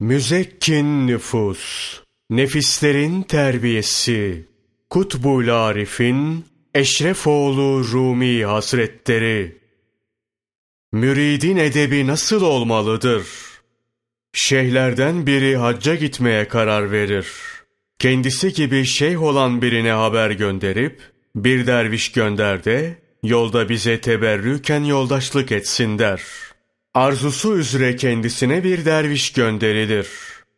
Müzekkin nüfus, nefislerin terbiyesi, Kutbul Arif'in Eşrefoğlu Rumi Hazretleri. Müridin edebi nasıl olmalıdır? Şeyhlerden biri hacca gitmeye karar verir. Kendisi gibi şeyh olan birine haber gönderip, bir derviş gönder de, yolda bize teberrüken yoldaşlık etsin der. Arzusu üzere kendisine bir derviş gönderilir.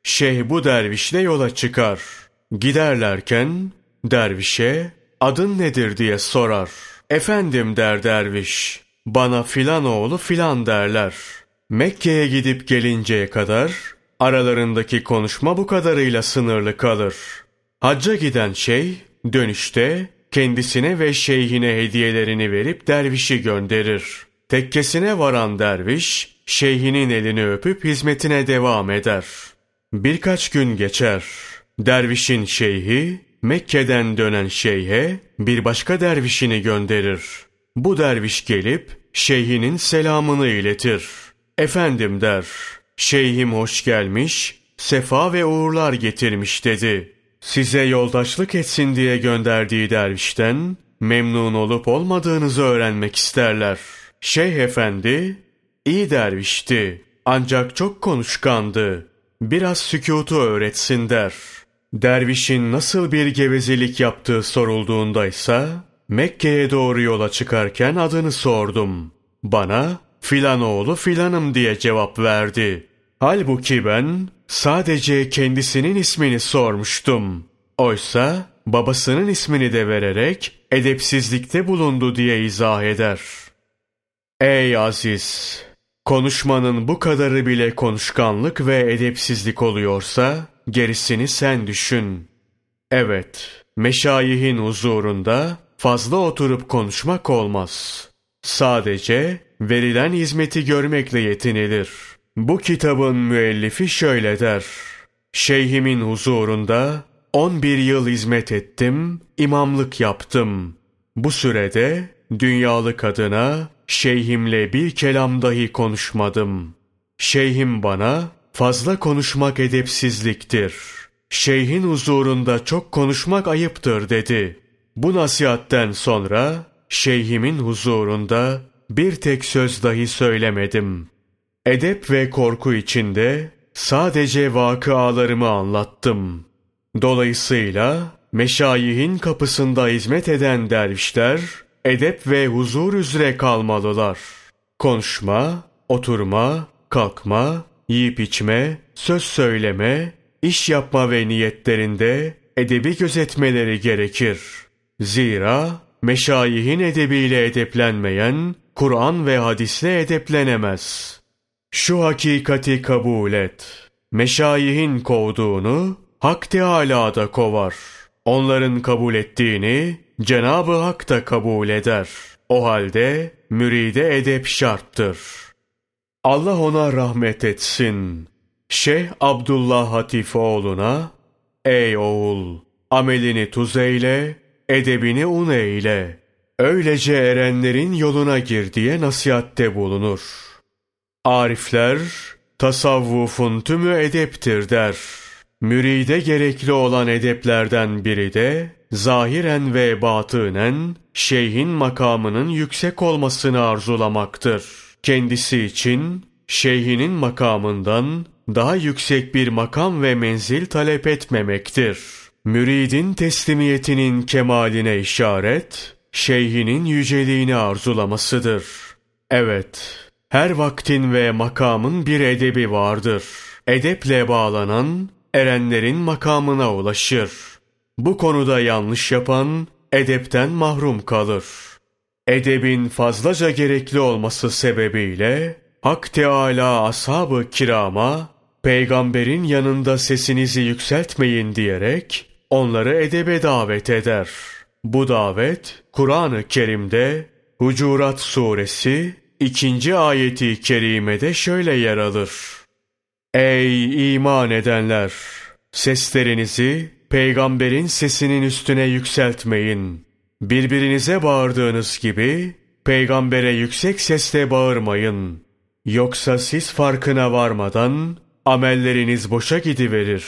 Şeyh bu dervişle yola çıkar. Giderlerken, dervişe, adın nedir diye sorar. Efendim der derviş, bana filan oğlu filan derler. Mekke'ye gidip gelinceye kadar aralarındaki konuşma bu kadarıyla sınırlı kalır. Hacca giden şey dönüşte kendisine ve şeyhine hediyelerini verip dervişi gönderir. Tekkesine varan derviş şeyhinin elini öpüp hizmetine devam eder. Birkaç gün geçer. Dervişin şeyhi Mekke'den dönen şeyhe bir başka dervişini gönderir. Bu derviş gelip şeyhinin selamını iletir. Efendim der, şeyhim hoş gelmiş, sefa ve uğurlar getirmiş dedi. Size yoldaşlık etsin diye gönderdiği dervişten memnun olup olmadığınızı öğrenmek isterler. Şeyh efendi, iyi dervişti ancak çok konuşkandı. Biraz sükutu öğretsin der.'' Dervişin nasıl bir gevezelik yaptığı sorulduğunda ise Mekke'ye doğru yola çıkarken adını sordum. Bana filan oğlu filanım diye cevap verdi. Halbuki ben sadece kendisinin ismini sormuştum. Oysa babasının ismini de vererek edepsizlikte bulundu diye izah eder. Ey aziz! Konuşmanın bu kadarı bile konuşkanlık ve edepsizlik oluyorsa, gerisini sen düşün. Evet, meşayihin huzurunda fazla oturup konuşmak olmaz. Sadece verilen hizmeti görmekle yetinilir. Bu kitabın müellifi şöyle der. Şeyhimin huzurunda 11 yıl hizmet ettim, imamlık yaptım. Bu sürede dünyalık adına şeyhimle bir kelam dahi konuşmadım. Şeyhim bana Fazla konuşmak edepsizliktir. Şeyhin huzurunda çok konuşmak ayıptır dedi. Bu nasihatten sonra şeyhimin huzurunda bir tek söz dahi söylemedim. Edep ve korku içinde sadece vakıalarımı anlattım. Dolayısıyla meşayihin kapısında hizmet eden dervişler edep ve huzur üzere kalmalılar. Konuşma, oturma, kalkma, Yiyip içme, söz söyleme, iş yapma ve niyetlerinde edebi gözetmeleri gerekir. Zira meşayihin edebiyle edeplenmeyen, Kur'an ve hadisle edeplenemez. Şu hakikati kabul et. Meşayihin kovduğunu Hak Teâlâ da kovar. Onların kabul ettiğini Cenab-ı Hak da kabul eder. O halde müride edep şarttır.'' Allah ona rahmet etsin. Şeyh Abdullah Hatifoğlu'na, Ey oğul! Amelini tuz eyle, edebini un eyle. Öylece erenlerin yoluna gir diye nasihatte bulunur. Arifler, tasavvufun tümü edeptir der. Müride gerekli olan edeplerden biri de, zahiren ve batınen, şeyhin makamının yüksek olmasını arzulamaktır.'' kendisi için şeyhinin makamından daha yüksek bir makam ve menzil talep etmemektir. Müridin teslimiyetinin kemaline işaret, şeyhinin yüceliğini arzulamasıdır. Evet, her vaktin ve makamın bir edebi vardır. Edeple bağlanan, erenlerin makamına ulaşır. Bu konuda yanlış yapan, edepten mahrum kalır.'' edebin fazlaca gerekli olması sebebiyle Hak Teala ashab-ı kirama peygamberin yanında sesinizi yükseltmeyin diyerek onları edebe davet eder. Bu davet Kur'an-ı Kerim'de Hucurat suresi ikinci ayeti kerimede şöyle yer alır. Ey iman edenler! Seslerinizi peygamberin sesinin üstüne yükseltmeyin. Birbirinize bağırdığınız gibi peygambere yüksek sesle bağırmayın. Yoksa siz farkına varmadan amelleriniz boşa gidiverir.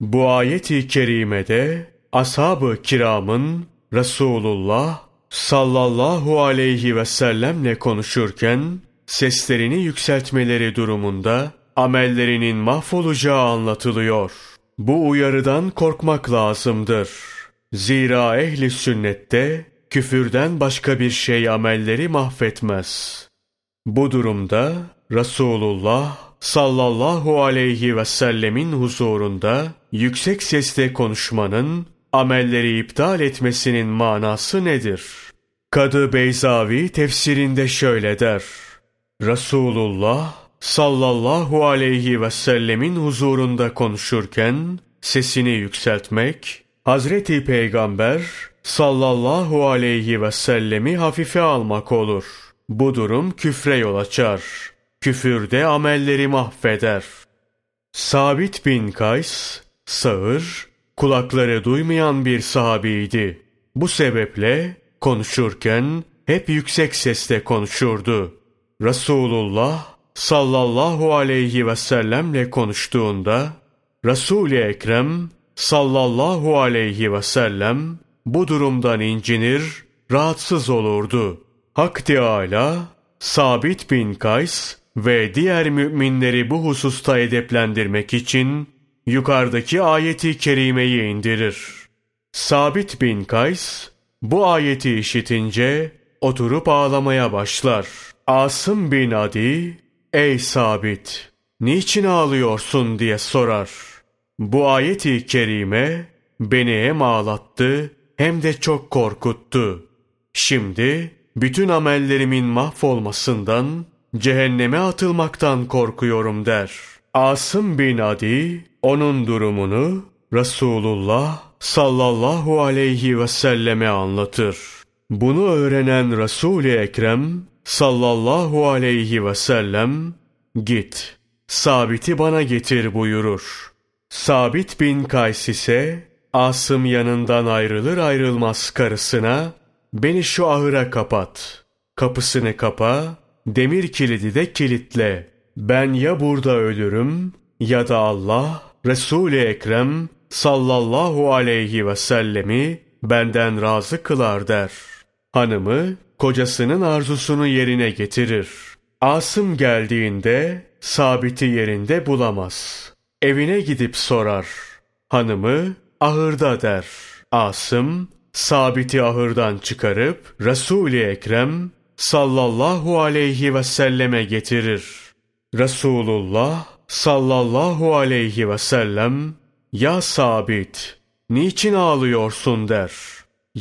Bu ayeti kerimede ashab-ı kiramın Resulullah sallallahu aleyhi ve sellemle konuşurken seslerini yükseltmeleri durumunda amellerinin mahvolacağı anlatılıyor. Bu uyarıdan korkmak lazımdır. Zira ehli sünnette küfürden başka bir şey amelleri mahvetmez. Bu durumda Resulullah sallallahu aleyhi ve sellemin huzurunda yüksek sesle konuşmanın amelleri iptal etmesinin manası nedir? Kadı Beyzavi tefsirinde şöyle der. Resulullah sallallahu aleyhi ve sellemin huzurunda konuşurken sesini yükseltmek, Hazreti Peygamber sallallahu aleyhi ve sellemi hafife almak olur. Bu durum küfre yol açar. Küfürde amelleri mahveder. Sabit bin Kays, sağır, kulakları duymayan bir sahabiydi. Bu sebeple konuşurken hep yüksek sesle konuşurdu. Resulullah sallallahu aleyhi ve sellemle konuştuğunda Resul-i Ekrem sallallahu aleyhi ve sellem bu durumdan incinir, rahatsız olurdu. Hak Teâlâ, Sabit bin Kays ve diğer müminleri bu hususta edeplendirmek için yukarıdaki ayeti kerimeyi indirir. Sabit bin Kays bu ayeti işitince oturup ağlamaya başlar. Asım bin Adi, ey Sabit, niçin ağlıyorsun diye sorar. Bu ayeti kerime beni hem ağlattı hem de çok korkuttu. Şimdi bütün amellerimin mahvolmasından, cehenneme atılmaktan korkuyorum der. Asım bin Adi, onun durumunu Resulullah sallallahu aleyhi ve selleme anlatır. Bunu öğrenen Resul-i Ekrem sallallahu aleyhi ve sellem git Sabit'i bana getir buyurur. Sabit bin Kays ise Asım yanından ayrılır ayrılmaz karısına beni şu ahıra kapat. Kapısını kapa, demir kilidi de kilitle. Ben ya burada ölürüm ya da Allah Resul-i Ekrem sallallahu aleyhi ve sellemi benden razı kılar der. Hanımı kocasının arzusunu yerine getirir. Asım geldiğinde sabiti yerinde bulamaz. Evine gidip sorar. Hanımı ahırda der. Asım sabiti ahırdan çıkarıp Resul-i Ekrem sallallahu aleyhi ve selleme getirir. Resulullah sallallahu aleyhi ve sellem ya sabit niçin ağlıyorsun der.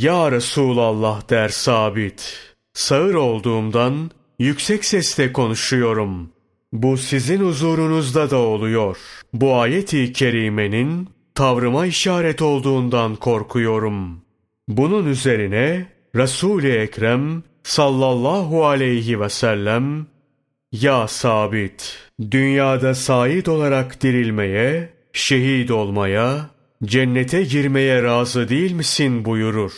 Ya Resulallah der sabit. Sağır olduğumdan yüksek sesle konuşuyorum. Bu sizin huzurunuzda da oluyor. Bu ayeti kerimenin tavrıma işaret olduğundan korkuyorum. Bunun üzerine Resul-i Ekrem sallallahu aleyhi ve sellem Ya sabit, dünyada sait olarak dirilmeye, şehit olmaya, cennete girmeye razı değil misin buyurur.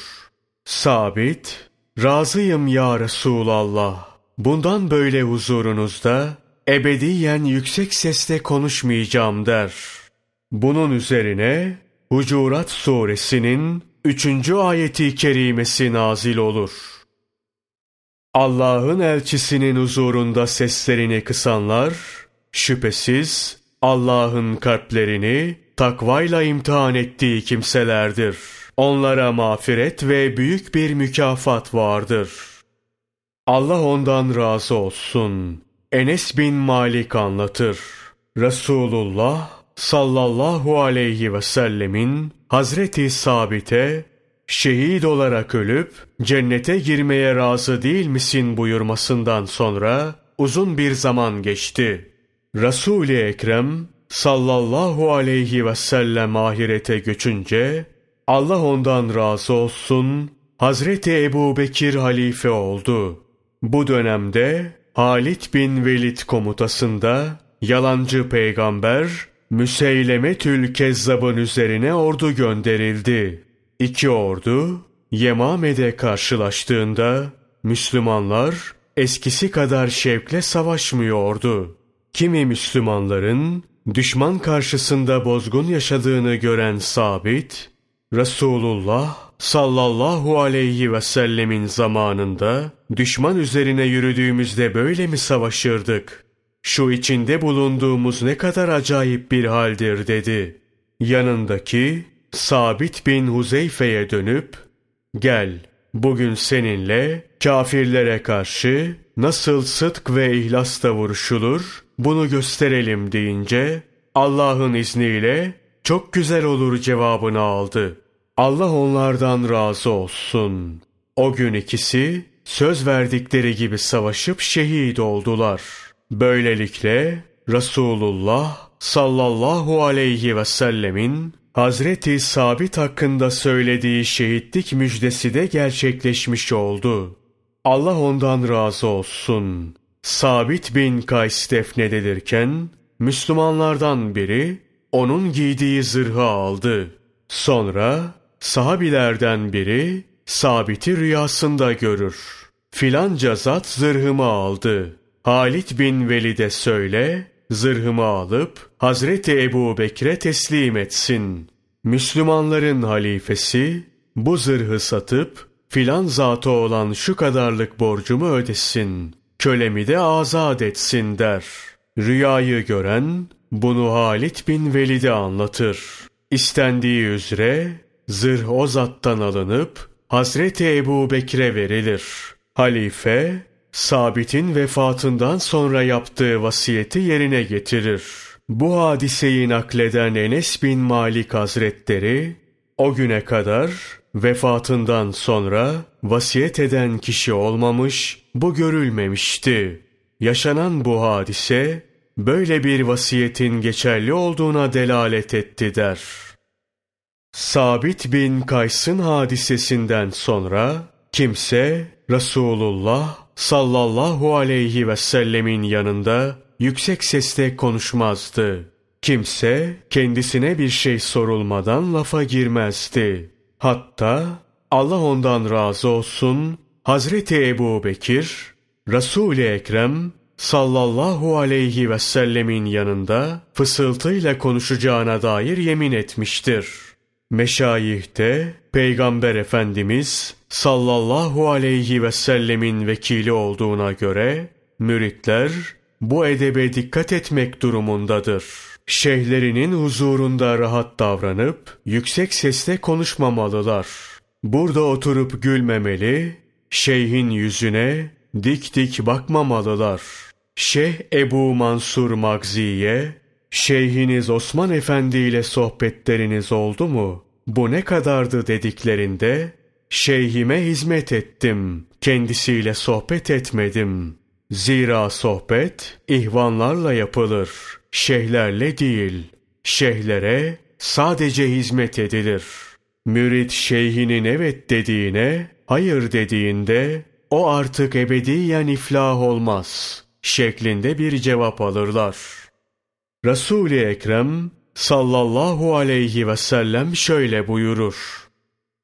Sabit, razıyım ya Resulallah. Bundan böyle huzurunuzda ebediyen yüksek sesle konuşmayacağım der. Bunun üzerine Hucurat suresinin üçüncü ayeti kerimesi nazil olur. Allah'ın elçisinin huzurunda seslerini kısanlar, şüphesiz Allah'ın kalplerini takvayla imtihan ettiği kimselerdir. Onlara mağfiret ve büyük bir mükafat vardır. Allah ondan razı olsun. Enes bin Malik anlatır. Resulullah sallallahu aleyhi ve sellemin Hazreti Sabit'e şehit olarak ölüp cennete girmeye razı değil misin buyurmasından sonra uzun bir zaman geçti. Resul-i Ekrem sallallahu aleyhi ve sellem ahirete göçünce Allah ondan razı olsun Hazreti Ebu Bekir halife oldu. Bu dönemde Halit bin Velid komutasında yalancı peygamber Müseylemetül Kezzab'ın üzerine ordu gönderildi. İki ordu Yemame'de karşılaştığında Müslümanlar eskisi kadar şevkle savaşmıyordu. Kimi Müslümanların düşman karşısında bozgun yaşadığını gören Sabit, Resulullah sallallahu aleyhi ve sellemin zamanında düşman üzerine yürüdüğümüzde böyle mi savaşırdık? Şu içinde bulunduğumuz ne kadar acayip bir haldir dedi. Yanındaki Sabit bin Huzeyfe'ye dönüp, gel bugün seninle kafirlere karşı nasıl sıdk ve ihlasla vuruşulur bunu gösterelim deyince Allah'ın izniyle çok güzel olur cevabını aldı. Allah onlardan razı olsun. O gün ikisi söz verdikleri gibi savaşıp şehit oldular. Böylelikle Resulullah sallallahu aleyhi ve sellemin Hazreti Sabit hakkında söylediği şehitlik müjdesi de gerçekleşmiş oldu. Allah ondan razı olsun. Sabit bin Kays defnedelirken Müslümanlardan biri onun giydiği zırhı aldı. Sonra sahabilerden biri Sabit'i rüyasında görür. Filanca zat zırhımı aldı. Halit bin Velid'e söyle, zırhımı alıp Hazreti Ebu Bekir'e teslim etsin. Müslümanların halifesi bu zırhı satıp filan zatı olan şu kadarlık borcumu ödesin, kölemi de azat etsin der. Rüyayı gören bunu Halit bin Velid'e anlatır. İstendiği üzere zırh o zattan alınıp Hazreti Ebu Bekir'e verilir. Halife Sabit'in vefatından sonra yaptığı vasiyeti yerine getirir. Bu hadiseyi nakleden Enes bin Malik Hazretleri, o güne kadar vefatından sonra vasiyet eden kişi olmamış, bu görülmemişti. Yaşanan bu hadise, böyle bir vasiyetin geçerli olduğuna delalet etti der. Sabit bin Kays'ın hadisesinden sonra, kimse Resulullah sallallahu aleyhi ve sellemin yanında yüksek sesle konuşmazdı. Kimse kendisine bir şey sorulmadan lafa girmezdi. Hatta Allah ondan razı olsun Hazreti Ebu Bekir, Resul-i Ekrem sallallahu aleyhi ve sellemin yanında fısıltıyla konuşacağına dair yemin etmiştir. Meşayihte Peygamber Efendimiz sallallahu aleyhi ve sellemin vekili olduğuna göre müritler bu edebe dikkat etmek durumundadır. Şeyhlerinin huzurunda rahat davranıp yüksek sesle konuşmamalılar. Burada oturup gülmemeli, şeyhin yüzüne dik dik bakmamalılar. Şeyh Ebu Mansur Magzi'ye, Şeyhiniz Osman Efendi ile sohbetleriniz oldu mu? Bu ne kadardı dediklerinde, Şeyhime hizmet ettim, kendisiyle sohbet etmedim. Zira sohbet ihvanlarla yapılır, şeyhlerle değil. Şeyhlere sadece hizmet edilir. Mürit şeyhinin evet dediğine, hayır dediğinde, o artık ebediyen iflah olmaz şeklinde bir cevap alırlar. Resul-i Ekrem sallallahu aleyhi ve sellem şöyle buyurur.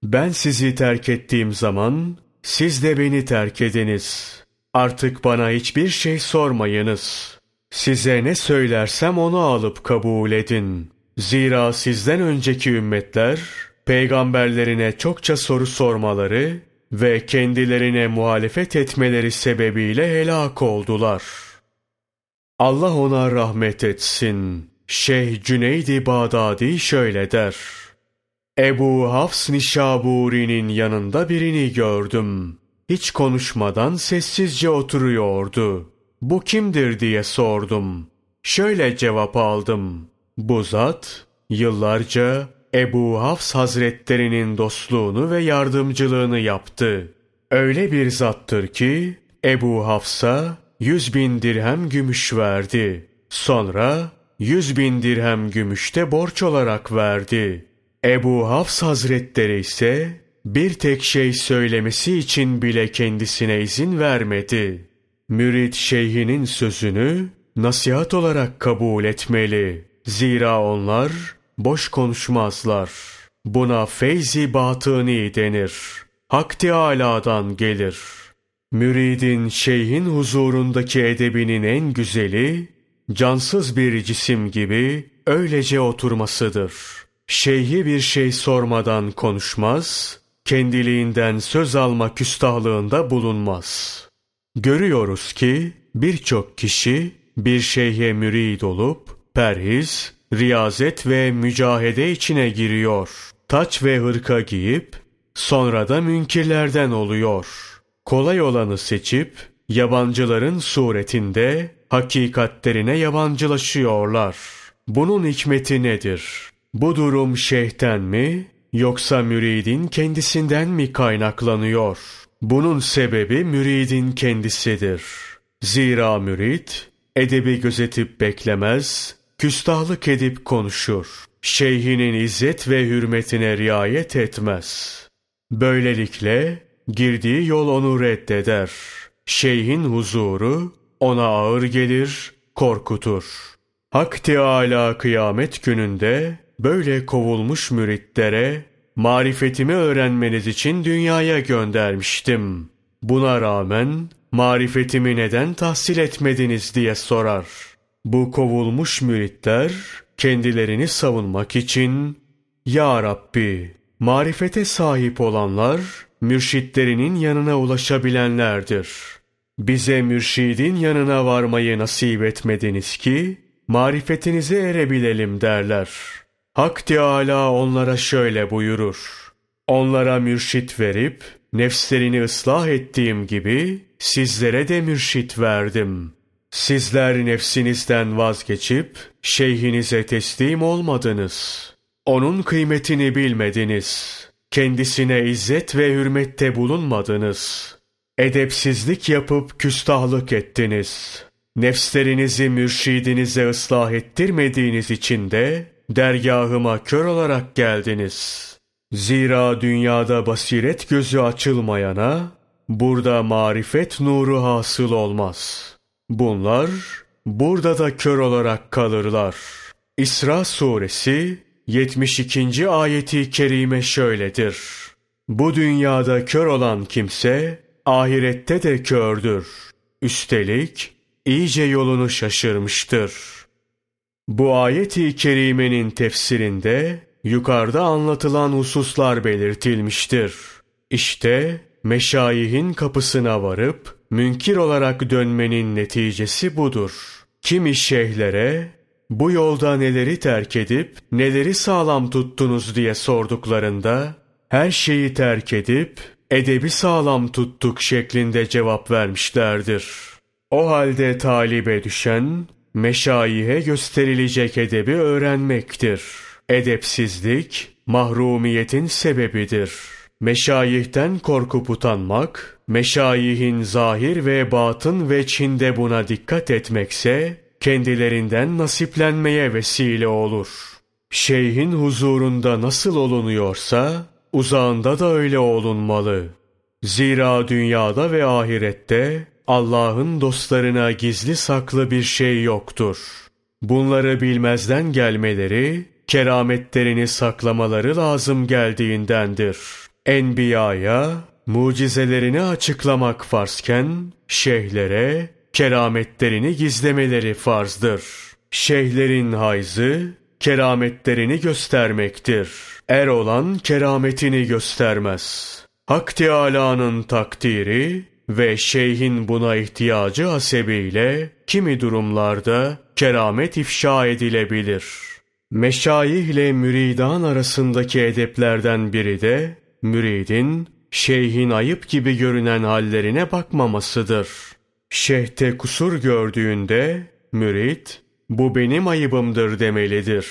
Ben sizi terk ettiğim zaman siz de beni terk ediniz. Artık bana hiçbir şey sormayınız. Size ne söylersem onu alıp kabul edin. Zira sizden önceki ümmetler peygamberlerine çokça soru sormaları ve kendilerine muhalefet etmeleri sebebiyle helak oldular. Allah ona rahmet etsin. Şeyh Cüneydi Bağdadi şöyle der. Ebu Hafs Nişaburi'nin yanında birini gördüm. Hiç konuşmadan sessizce oturuyordu. Bu kimdir diye sordum. Şöyle cevap aldım. Bu zat yıllarca Ebu Hafs Hazretlerinin dostluğunu ve yardımcılığını yaptı. Öyle bir zattır ki Ebu Hafs'a yüz bin dirhem gümüş verdi. Sonra yüz bin dirhem gümüş de borç olarak verdi. Ebu Hafs Hazretleri ise bir tek şey söylemesi için bile kendisine izin vermedi. Mürit şeyhinin sözünü nasihat olarak kabul etmeli. Zira onlar boş konuşmazlar. Buna feyzi batıni denir. Hak Teâlâ'dan gelir. Müridin şeyhin huzurundaki edebinin en güzeli, cansız bir cisim gibi öylece oturmasıdır. Şeyhi bir şey sormadan konuşmaz, kendiliğinden söz alma küstahlığında bulunmaz. Görüyoruz ki birçok kişi bir şeyhe mürid olup perhiz, riyazet ve mücahede içine giriyor. Taç ve hırka giyip sonra da münkirlerden oluyor. Kolay olanı seçip yabancıların suretinde hakikatlerine yabancılaşıyorlar. Bunun hikmeti nedir? Bu durum şeyhten mi yoksa müridin kendisinden mi kaynaklanıyor? Bunun sebebi müridin kendisidir. Zira mürid edebi gözetip beklemez, küstahlık edip konuşur. Şeyhinin izzet ve hürmetine riayet etmez. Böylelikle girdiği yol onu reddeder. Şeyhin huzuru ona ağır gelir, korkutur. Hak Teâlâ kıyamet gününde böyle kovulmuş müritlere marifetimi öğrenmeniz için dünyaya göndermiştim. Buna rağmen marifetimi neden tahsil etmediniz diye sorar. Bu kovulmuş müritler kendilerini savunmak için Ya Rabbi marifete sahip olanlar mürşitlerinin yanına ulaşabilenlerdir. Bize mürşidin yanına varmayı nasip etmediniz ki marifetinize erebilelim derler. Hak Teâlâ onlara şöyle buyurur. Onlara mürşit verip nefslerini ıslah ettiğim gibi sizlere de mürşit verdim. Sizler nefsinizden vazgeçip şeyhinize teslim olmadınız. Onun kıymetini bilmediniz. Kendisine izzet ve hürmette bulunmadınız. Edepsizlik yapıp küstahlık ettiniz. Nefslerinizi mürşidinize ıslah ettirmediğiniz için de dergahıma kör olarak geldiniz. Zira dünyada basiret gözü açılmayana burada marifet nuru hasıl olmaz. Bunlar burada da kör olarak kalırlar. İsra suresi 72. ayeti kerime şöyledir. Bu dünyada kör olan kimse ahirette de kördür. Üstelik iyice yolunu şaşırmıştır. Bu ayeti kerimenin tefsirinde yukarıda anlatılan hususlar belirtilmiştir. İşte meşayihin kapısına varıp münkir olarak dönmenin neticesi budur. Kimi şeyhlere bu yolda neleri terk edip neleri sağlam tuttunuz diye sorduklarında her şeyi terk edip edebi sağlam tuttuk şeklinde cevap vermişlerdir. O halde talibe düşen meşayihe gösterilecek edebi öğrenmektir. Edepsizlik mahrumiyetin sebebidir. Meşayihten korkup utanmak, meşayihin zahir ve batın ve çinde buna dikkat etmekse, kendilerinden nasiplenmeye vesile olur. Şeyhin huzurunda nasıl olunuyorsa, uzağında da öyle olunmalı. Zira dünyada ve ahirette Allah'ın dostlarına gizli saklı bir şey yoktur. Bunları bilmezden gelmeleri, kerametlerini saklamaları lazım geldiğindendir. Enbiya'ya mucizelerini açıklamak farzken, şeyhlere kerametlerini gizlemeleri farzdır. Şeyhlerin hayzı, kerametlerini göstermektir. Er olan kerametini göstermez. Hak Teâlâ'nın takdiri ve şeyhin buna ihtiyacı hasebiyle kimi durumlarda keramet ifşa edilebilir. Meşayih ile müridan arasındaki edeplerden biri de müridin şeyhin ayıp gibi görünen hallerine bakmamasıdır. Şeyhte kusur gördüğünde mürit bu benim ayıbımdır demelidir.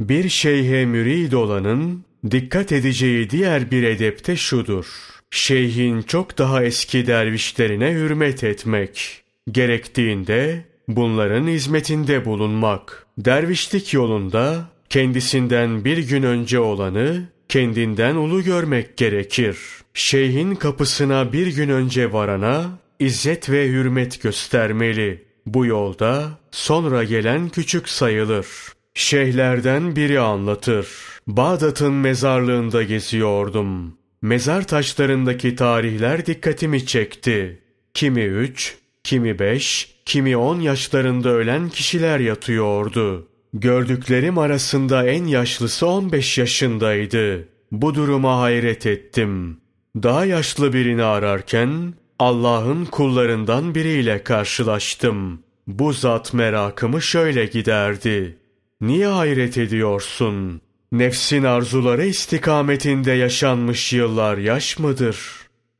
Bir şeyhe mürid olanın dikkat edeceği diğer bir edepte şudur. Şeyhin çok daha eski dervişlerine hürmet etmek. Gerektiğinde bunların hizmetinde bulunmak. Dervişlik yolunda kendisinden bir gün önce olanı kendinden ulu görmek gerekir. Şeyhin kapısına bir gün önce varana izzet ve hürmet göstermeli. Bu yolda sonra gelen küçük sayılır. Şeyhlerden biri anlatır. Bağdat'ın mezarlığında geziyordum. Mezar taşlarındaki tarihler dikkatimi çekti. Kimi üç, kimi beş, kimi on yaşlarında ölen kişiler yatıyordu. Gördüklerim arasında en yaşlısı on beş yaşındaydı. Bu duruma hayret ettim. Daha yaşlı birini ararken Allah'ın kullarından biriyle karşılaştım. Bu zat merakımı şöyle giderdi. Niye hayret ediyorsun? Nefsin arzuları istikametinde yaşanmış yıllar yaş mıdır?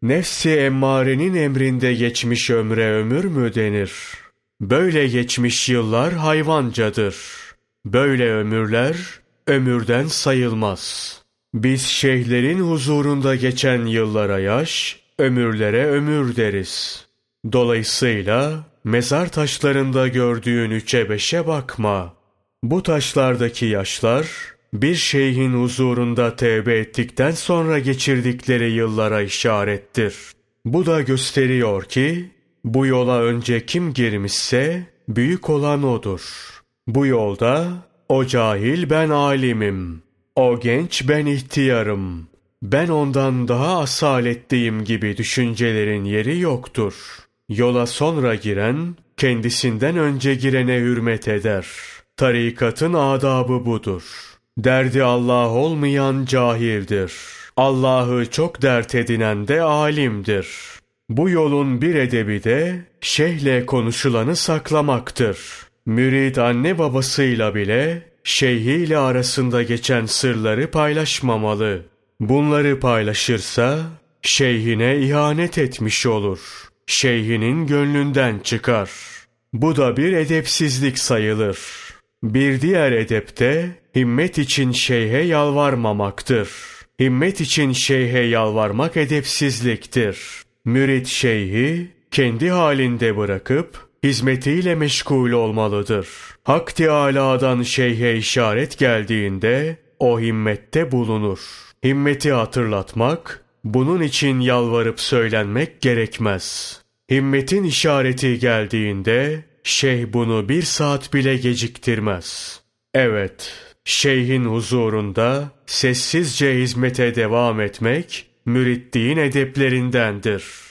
Nefsi emmarenin emrinde geçmiş ömre ömür mü denir? Böyle geçmiş yıllar hayvancadır. Böyle ömürler ömürden sayılmaz. Biz şeyhlerin huzurunda geçen yıllara yaş, ömürlere ömür deriz. Dolayısıyla mezar taşlarında gördüğün üçe beşe bakma. Bu taşlardaki yaşlar bir şeyhin huzurunda tevbe ettikten sonra geçirdikleri yıllara işarettir. Bu da gösteriyor ki bu yola önce kim girmişse büyük olan odur. Bu yolda o cahil ben alimim, o genç ben ihtiyarım, ben ondan daha asaletliyim gibi düşüncelerin yeri yoktur. Yola sonra giren kendisinden önce girene hürmet eder. Tarikatın adabı budur.'' Derdi Allah olmayan cahildir. Allah'ı çok dert edinen de alimdir. Bu yolun bir edebi de şeyhle konuşulanı saklamaktır. Mürid anne babasıyla bile şeyhiyle arasında geçen sırları paylaşmamalı. Bunları paylaşırsa şeyhine ihanet etmiş olur. Şeyhinin gönlünden çıkar. Bu da bir edepsizlik sayılır. Bir diğer edepte himmet için şeyhe yalvarmamaktır. Himmet için şeyhe yalvarmak edepsizliktir. Mürit şeyhi kendi halinde bırakıp hizmetiyle meşgul olmalıdır. Hak Teâlâ'dan şeyhe işaret geldiğinde o himmette bulunur. Himmeti hatırlatmak, bunun için yalvarıp söylenmek gerekmez. Himmetin işareti geldiğinde şeyh bunu bir saat bile geciktirmez. Evet, şeyhin huzurunda sessizce hizmete devam etmek müritliğin edeplerindendir.''